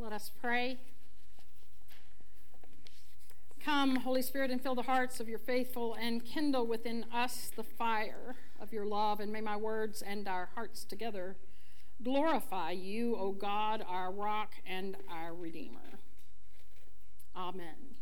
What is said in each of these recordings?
Let us pray. Come, Holy Spirit, and fill the hearts of your faithful and kindle within us the fire of your love, and may my words and our hearts together glorify you, O God, our rock and our Redeemer. Amen.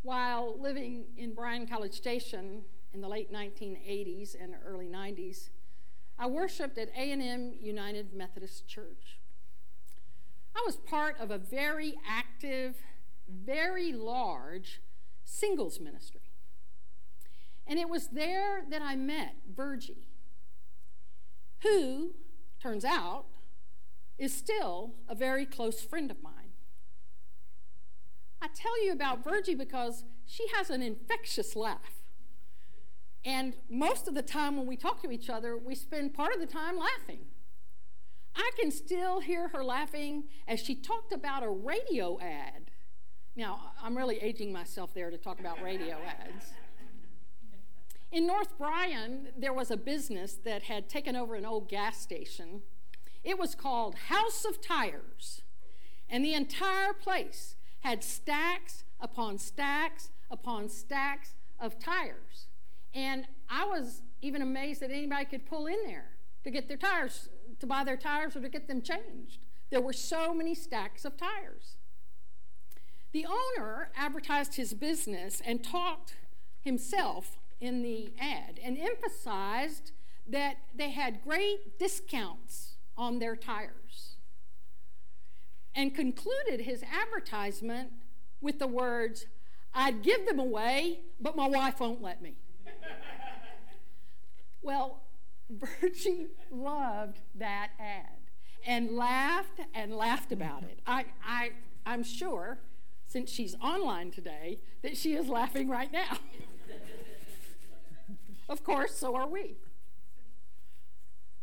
While living in Bryan College Station in the late 1980s and early 90s, I worshiped at A&M United Methodist Church. I was part of a very active, very large singles ministry. And it was there that I met Virgie, who, turns out, is still a very close friend of mine. I tell you about Virgie because she has an infectious laugh. And most of the time when we talk to each other, we spend part of the time laughing. I can still hear her laughing as she talked about a radio ad. Now, I'm really aging myself there to talk about radio ads. In North Bryan, there was a business that had taken over an old gas station. It was called House of Tires, and the entire place had stacks upon stacks upon stacks of tires. And I was even amazed that anybody could pull in there to get their tires, to buy their tires or to get them changed. There were so many stacks of tires. The owner advertised his business and talked himself in the ad and emphasized that they had great discounts on their tires and concluded his advertisement with the words, I'd give them away, but my wife won't let me. Well, Virgie loved that ad and laughed and laughed about it. I, I, I'm sure, since she's online today, that she is laughing right now. of course, so are we.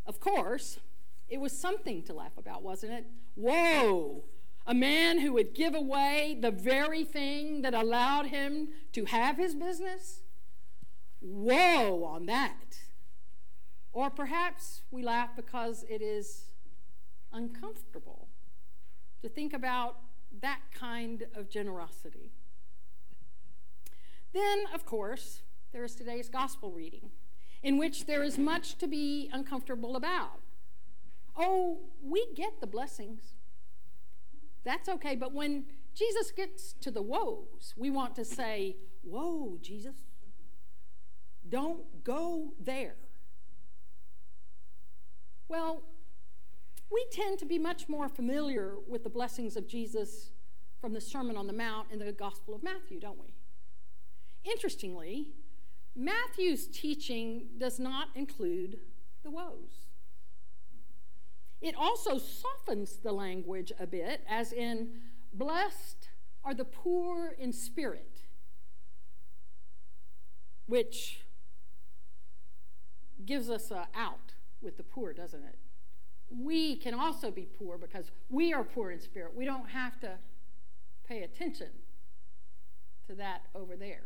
Of course, it was something to laugh about, wasn't it? Whoa! A man who would give away the very thing that allowed him to have his business? Whoa on that. Or perhaps we laugh because it is uncomfortable to think about that kind of generosity. Then, of course, there is today's gospel reading, in which there is much to be uncomfortable about. Oh, we get the blessings. That's okay, but when Jesus gets to the woes, we want to say, Whoa, Jesus, don't go there. Well, we tend to be much more familiar with the blessings of Jesus from the Sermon on the Mount in the Gospel of Matthew, don't we? Interestingly, Matthew's teaching does not include the woes. It also softens the language a bit, as in, blessed are the poor in spirit, which gives us an out with the poor, doesn't it? We can also be poor because we are poor in spirit. We don't have to pay attention to that over there.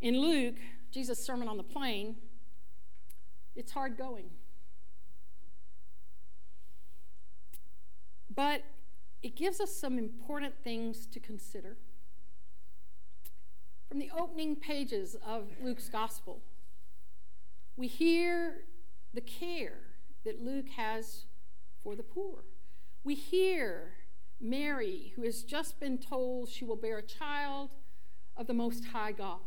In Luke, Jesus' Sermon on the Plain, it's hard going. But it gives us some important things to consider. From the opening pages of Luke's gospel, we hear the care that Luke has for the poor. We hear Mary, who has just been told she will bear a child of the Most High God,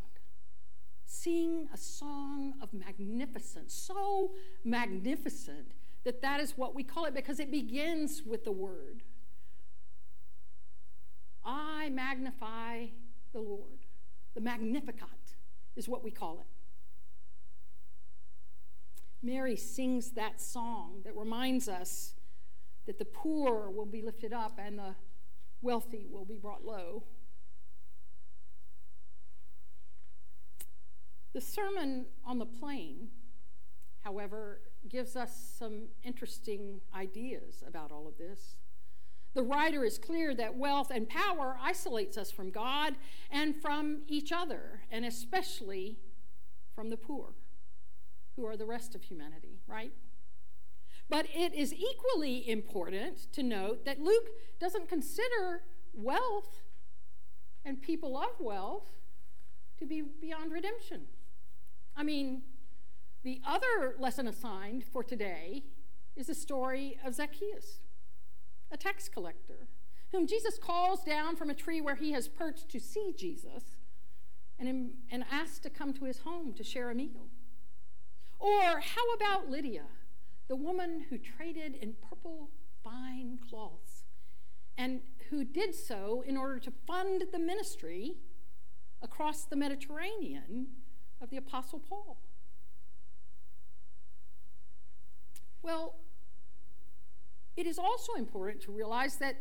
sing a song of magnificence, so magnificent that that is what we call it because it begins with the word. I magnify the Lord. The Magnificat is what we call it. Mary sings that song that reminds us that the poor will be lifted up and the wealthy will be brought low. The Sermon on the Plain, however, gives us some interesting ideas about all of this. The writer is clear that wealth and power isolates us from God and from each other, and especially from the poor. Who are the rest of humanity, right? But it is equally important to note that Luke doesn't consider wealth and people of wealth to be beyond redemption. I mean, the other lesson assigned for today is the story of Zacchaeus, a tax collector, whom Jesus calls down from a tree where he has perched to see Jesus and, and asks to come to his home to share a meal. Or how about Lydia, the woman who traded in purple fine cloths and who did so in order to fund the ministry across the Mediterranean of the Apostle Paul? Well, it is also important to realize that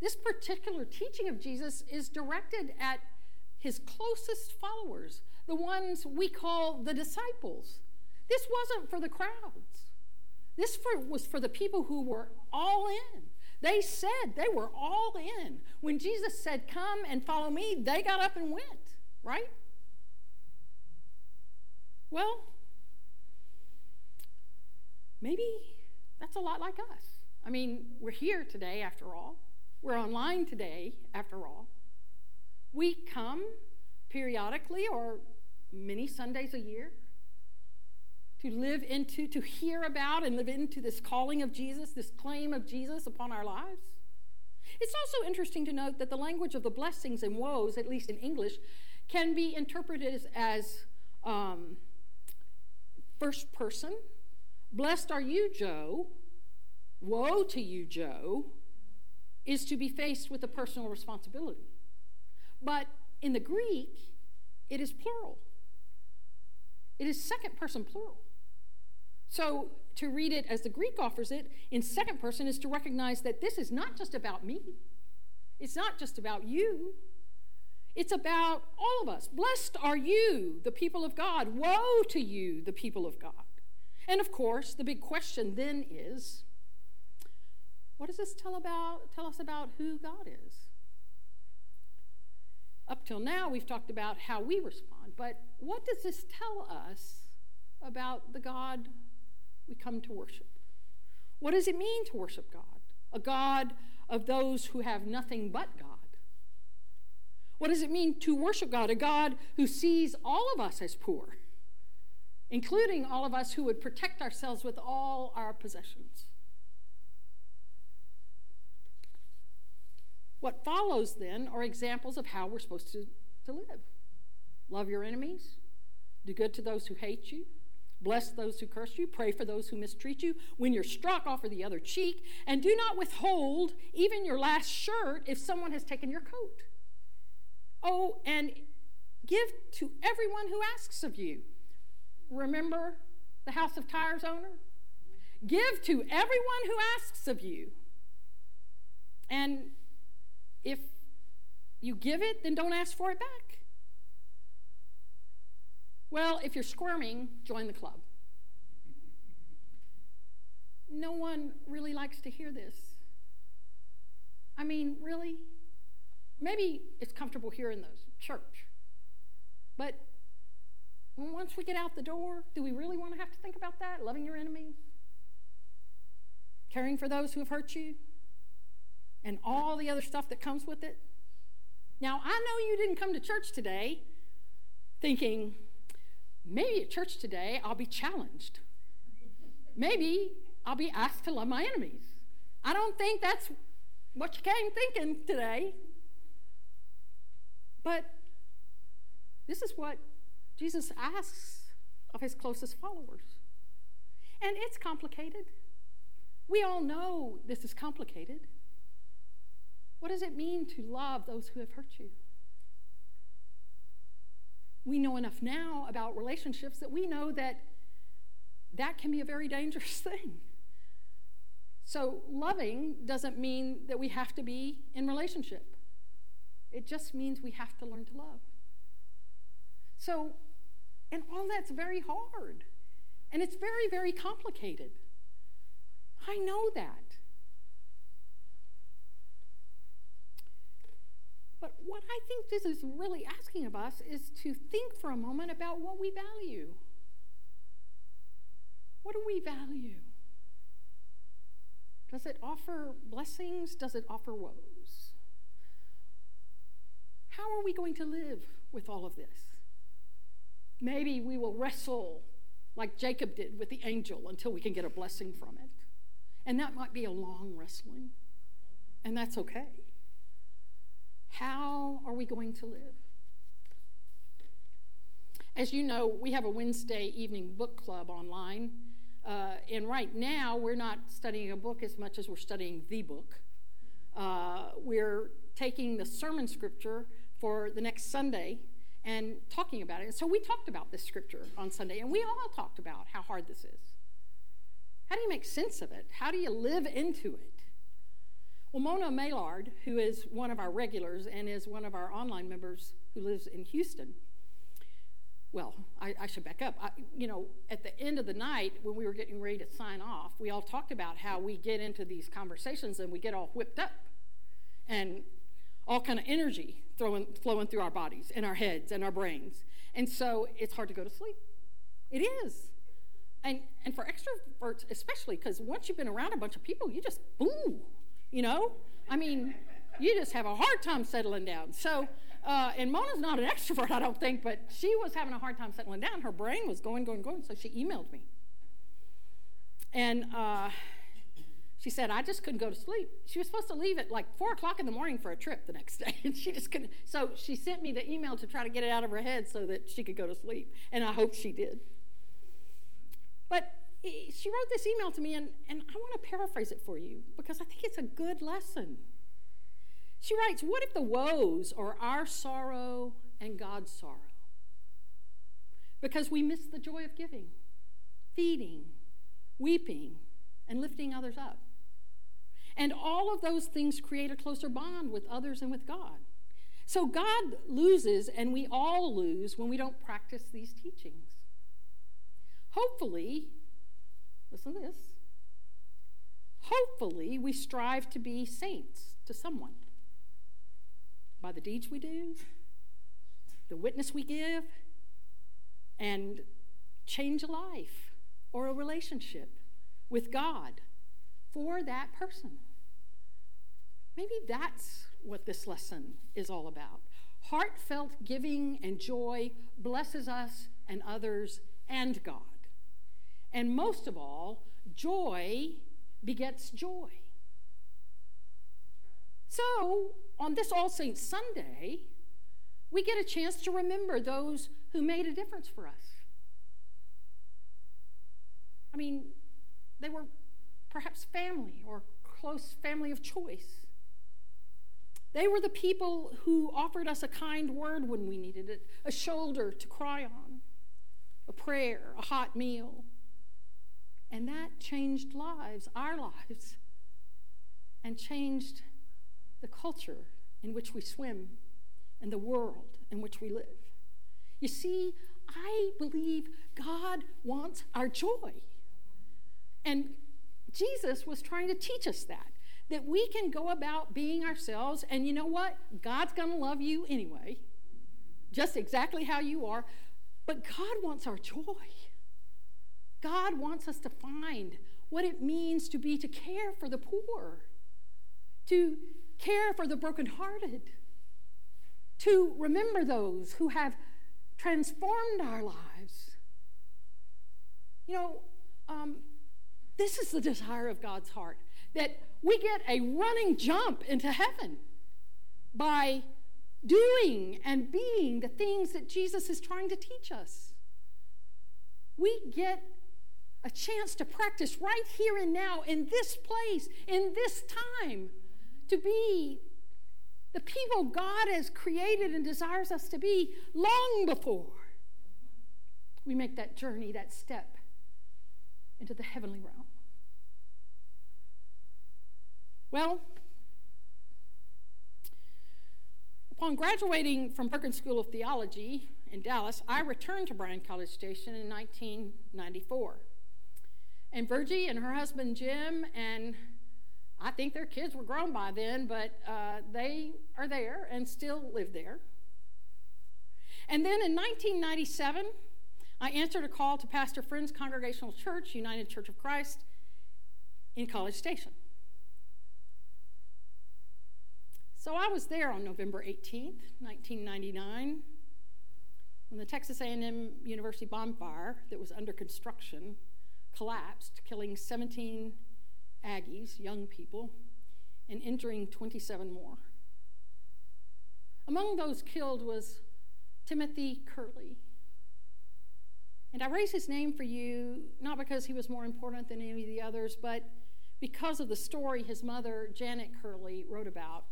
this particular teaching of Jesus is directed at his closest followers, the ones we call the disciples. This wasn't for the crowds. This for, was for the people who were all in. They said they were all in. When Jesus said, Come and follow me, they got up and went, right? Well, maybe that's a lot like us. I mean, we're here today after all, we're online today after all. We come periodically or many Sundays a year to live into, to hear about and live into this calling of Jesus, this claim of Jesus upon our lives. It's also interesting to note that the language of the blessings and woes, at least in English, can be interpreted as, as um, first person. Blessed are you, Joe. Woe to you, Joe, is to be faced with a personal responsibility. But in the Greek, it is plural. It is second person plural. So to read it as the Greek offers it in second person is to recognize that this is not just about me. It's not just about you. It's about all of us. Blessed are you, the people of God. Woe to you, the people of God. And of course, the big question then is what does this tell about tell us about who God is? Up till now we've talked about how we respond, but what does this tell us about the God we come to worship? What does it mean to worship God? A God of those who have nothing but God. What does it mean to worship God? A God who sees all of us as poor, including all of us who would protect ourselves with all our possessions. What follows then are examples of how we're supposed to, to live love your enemies, do good to those who hate you, bless those who curse you, pray for those who mistreat you. When you're struck, offer the other cheek, and do not withhold even your last shirt if someone has taken your coat. Oh, and give to everyone who asks of you. Remember the house of Tires' owner? Give to everyone who asks of you. And if you give it, then don't ask for it back. Well, if you're squirming, join the club. No one really likes to hear this. I mean, really? Maybe it's comfortable here in the church. But once we get out the door, do we really want to have to think about that? Loving your enemies? Caring for those who have hurt you? and all the other stuff that comes with it. Now, I know you didn't come to church today thinking, maybe at church today I'll be challenged. Maybe I'll be asked to love my enemies. I don't think that's what you came thinking today. But this is what Jesus asks of his closest followers. And it's complicated. We all know this is complicated. What does it mean to love those who have hurt you? We know enough now about relationships that we know that that can be a very dangerous thing. So, loving doesn't mean that we have to be in relationship. It just means we have to learn to love. So, and all that's very hard. And it's very, very complicated. I know that. But what I think this is really asking of us is to think for a moment about what we value. What do we value? Does it offer blessings? Does it offer woes? How are we going to live with all of this? Maybe we will wrestle like Jacob did with the angel until we can get a blessing from it. And that might be a long wrestling, and that's okay. How are we going to live? As you know, we have a Wednesday evening book club online. Uh, and right now, we're not studying a book as much as we're studying the book. Uh, we're taking the sermon scripture for the next Sunday and talking about it. And so we talked about this scripture on Sunday, and we all talked about how hard this is. How do you make sense of it? How do you live into it? Well, Mona Maillard, who is one of our regulars and is one of our online members who lives in Houston, well, I, I should back up. I, you know, at the end of the night, when we were getting ready to sign off, we all talked about how we get into these conversations and we get all whipped up and all kind of energy throwing, flowing through our bodies and our heads and our brains. And so it's hard to go to sleep. It is. And, and for extroverts, especially, because once you've been around a bunch of people, you just, boom, you know? I mean, you just have a hard time settling down. So, uh, and Mona's not an extrovert, I don't think, but she was having a hard time settling down. Her brain was going, going, going, so she emailed me. And uh, she said, I just couldn't go to sleep. She was supposed to leave at like 4 o'clock in the morning for a trip the next day, and she just couldn't. So she sent me the email to try to get it out of her head so that she could go to sleep, and I hope she did. But she wrote this email to me, and, and I want to paraphrase it for you because I think it's a good lesson. She writes, What if the woes are our sorrow and God's sorrow? Because we miss the joy of giving, feeding, weeping, and lifting others up. And all of those things create a closer bond with others and with God. So God loses, and we all lose when we don't practice these teachings. Hopefully, listen to this. Hopefully, we strive to be saints to someone by the deeds we do, the witness we give, and change a life or a relationship with God for that person. Maybe that's what this lesson is all about. Heartfelt giving and joy blesses us and others and God. And most of all, joy begets joy. So, on this All Saints Sunday, we get a chance to remember those who made a difference for us. I mean, they were perhaps family or close family of choice. They were the people who offered us a kind word when we needed it, a shoulder to cry on, a prayer, a hot meal. And that changed lives, our lives, and changed the culture in which we swim and the world in which we live. You see, I believe God wants our joy. And Jesus was trying to teach us that, that we can go about being ourselves, and you know what? God's going to love you anyway, just exactly how you are. But God wants our joy. God wants us to find what it means to be to care for the poor, to care for the brokenhearted, to remember those who have transformed our lives. You know, um, this is the desire of God's heart that we get a running jump into heaven by doing and being the things that Jesus is trying to teach us. We get a chance to practice right here and now in this place, in this time to be the people God has created and desires us to be long before we make that journey, that step into the heavenly realm. Well, upon graduating from Perkins School of Theology in Dallas, I returned to Bryan College Station in 1994. And Virgie and her husband Jim and I think their kids were grown by then, but uh, they are there and still live there. And then in 1997, I answered a call to Pastor Friends Congregational Church, United Church of Christ, in College Station. So I was there on November 18th, 1999, when the Texas A&M University bonfire that was under construction collapsed, killing 17 Aggies, young people, and injuring 27 more. Among those killed was Timothy Kerlee. And I raise his name for you not because he was more important than any of the others, but because of the story his mother, Janet Kerlee, wrote about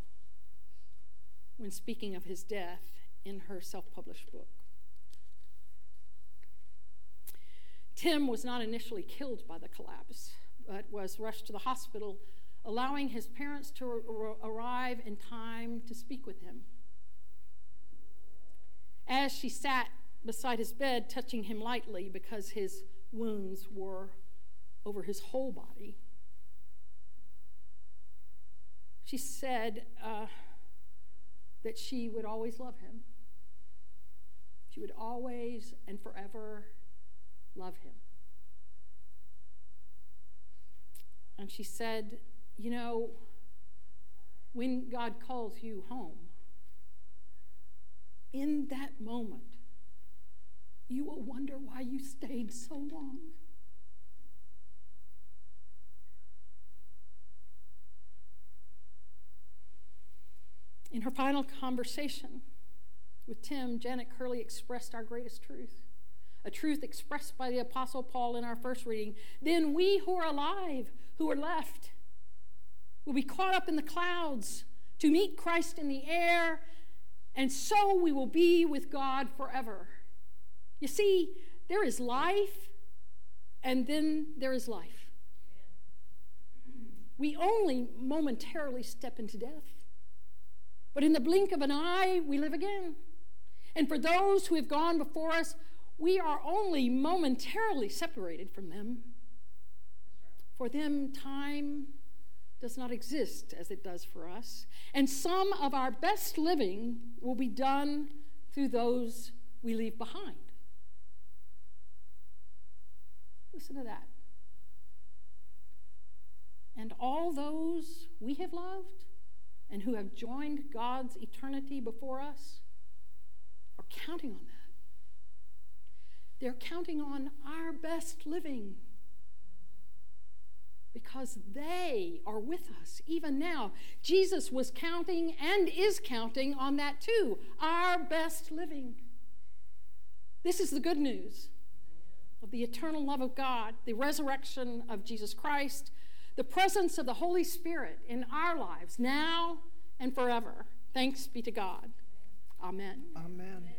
when speaking of his death in her self published book. Tim was not initially killed by the collapse, but was rushed to the hospital, allowing his parents to ar- arrive in time to speak with him. As she sat beside his bed, touching him lightly because his wounds were over his whole body, she said uh, that she would always love him. She would always and forever love him. And she said, You know, when God calls you home, in that moment, you will wonder why you stayed so long. In her final conversation with Tim, Janet Kerlee expressed our greatest truth, a truth expressed by the Apostle Paul in our first reading. Then we who are alive, who are left, will be caught up in the clouds to meet Christ in the air, and so we will be with God forever. You see, there is life, and then there is life. We only momentarily step into death. But in the blink of an eye, we live again. And for those who have gone before us, we are only momentarily separated from them. For them, time does not exist as it does for us. And some of our best living will be done through those we leave behind. Listen to that. And all those we have loved and who have joined God's eternity before us are counting on that. They're counting on our best living because they are with us even now. Jesus was counting and is counting on that too our best living. This is the good news of the eternal love of God, the resurrection of Jesus Christ, the presence of the Holy Spirit in our lives now and forever. Thanks be to God. Amen. Amen.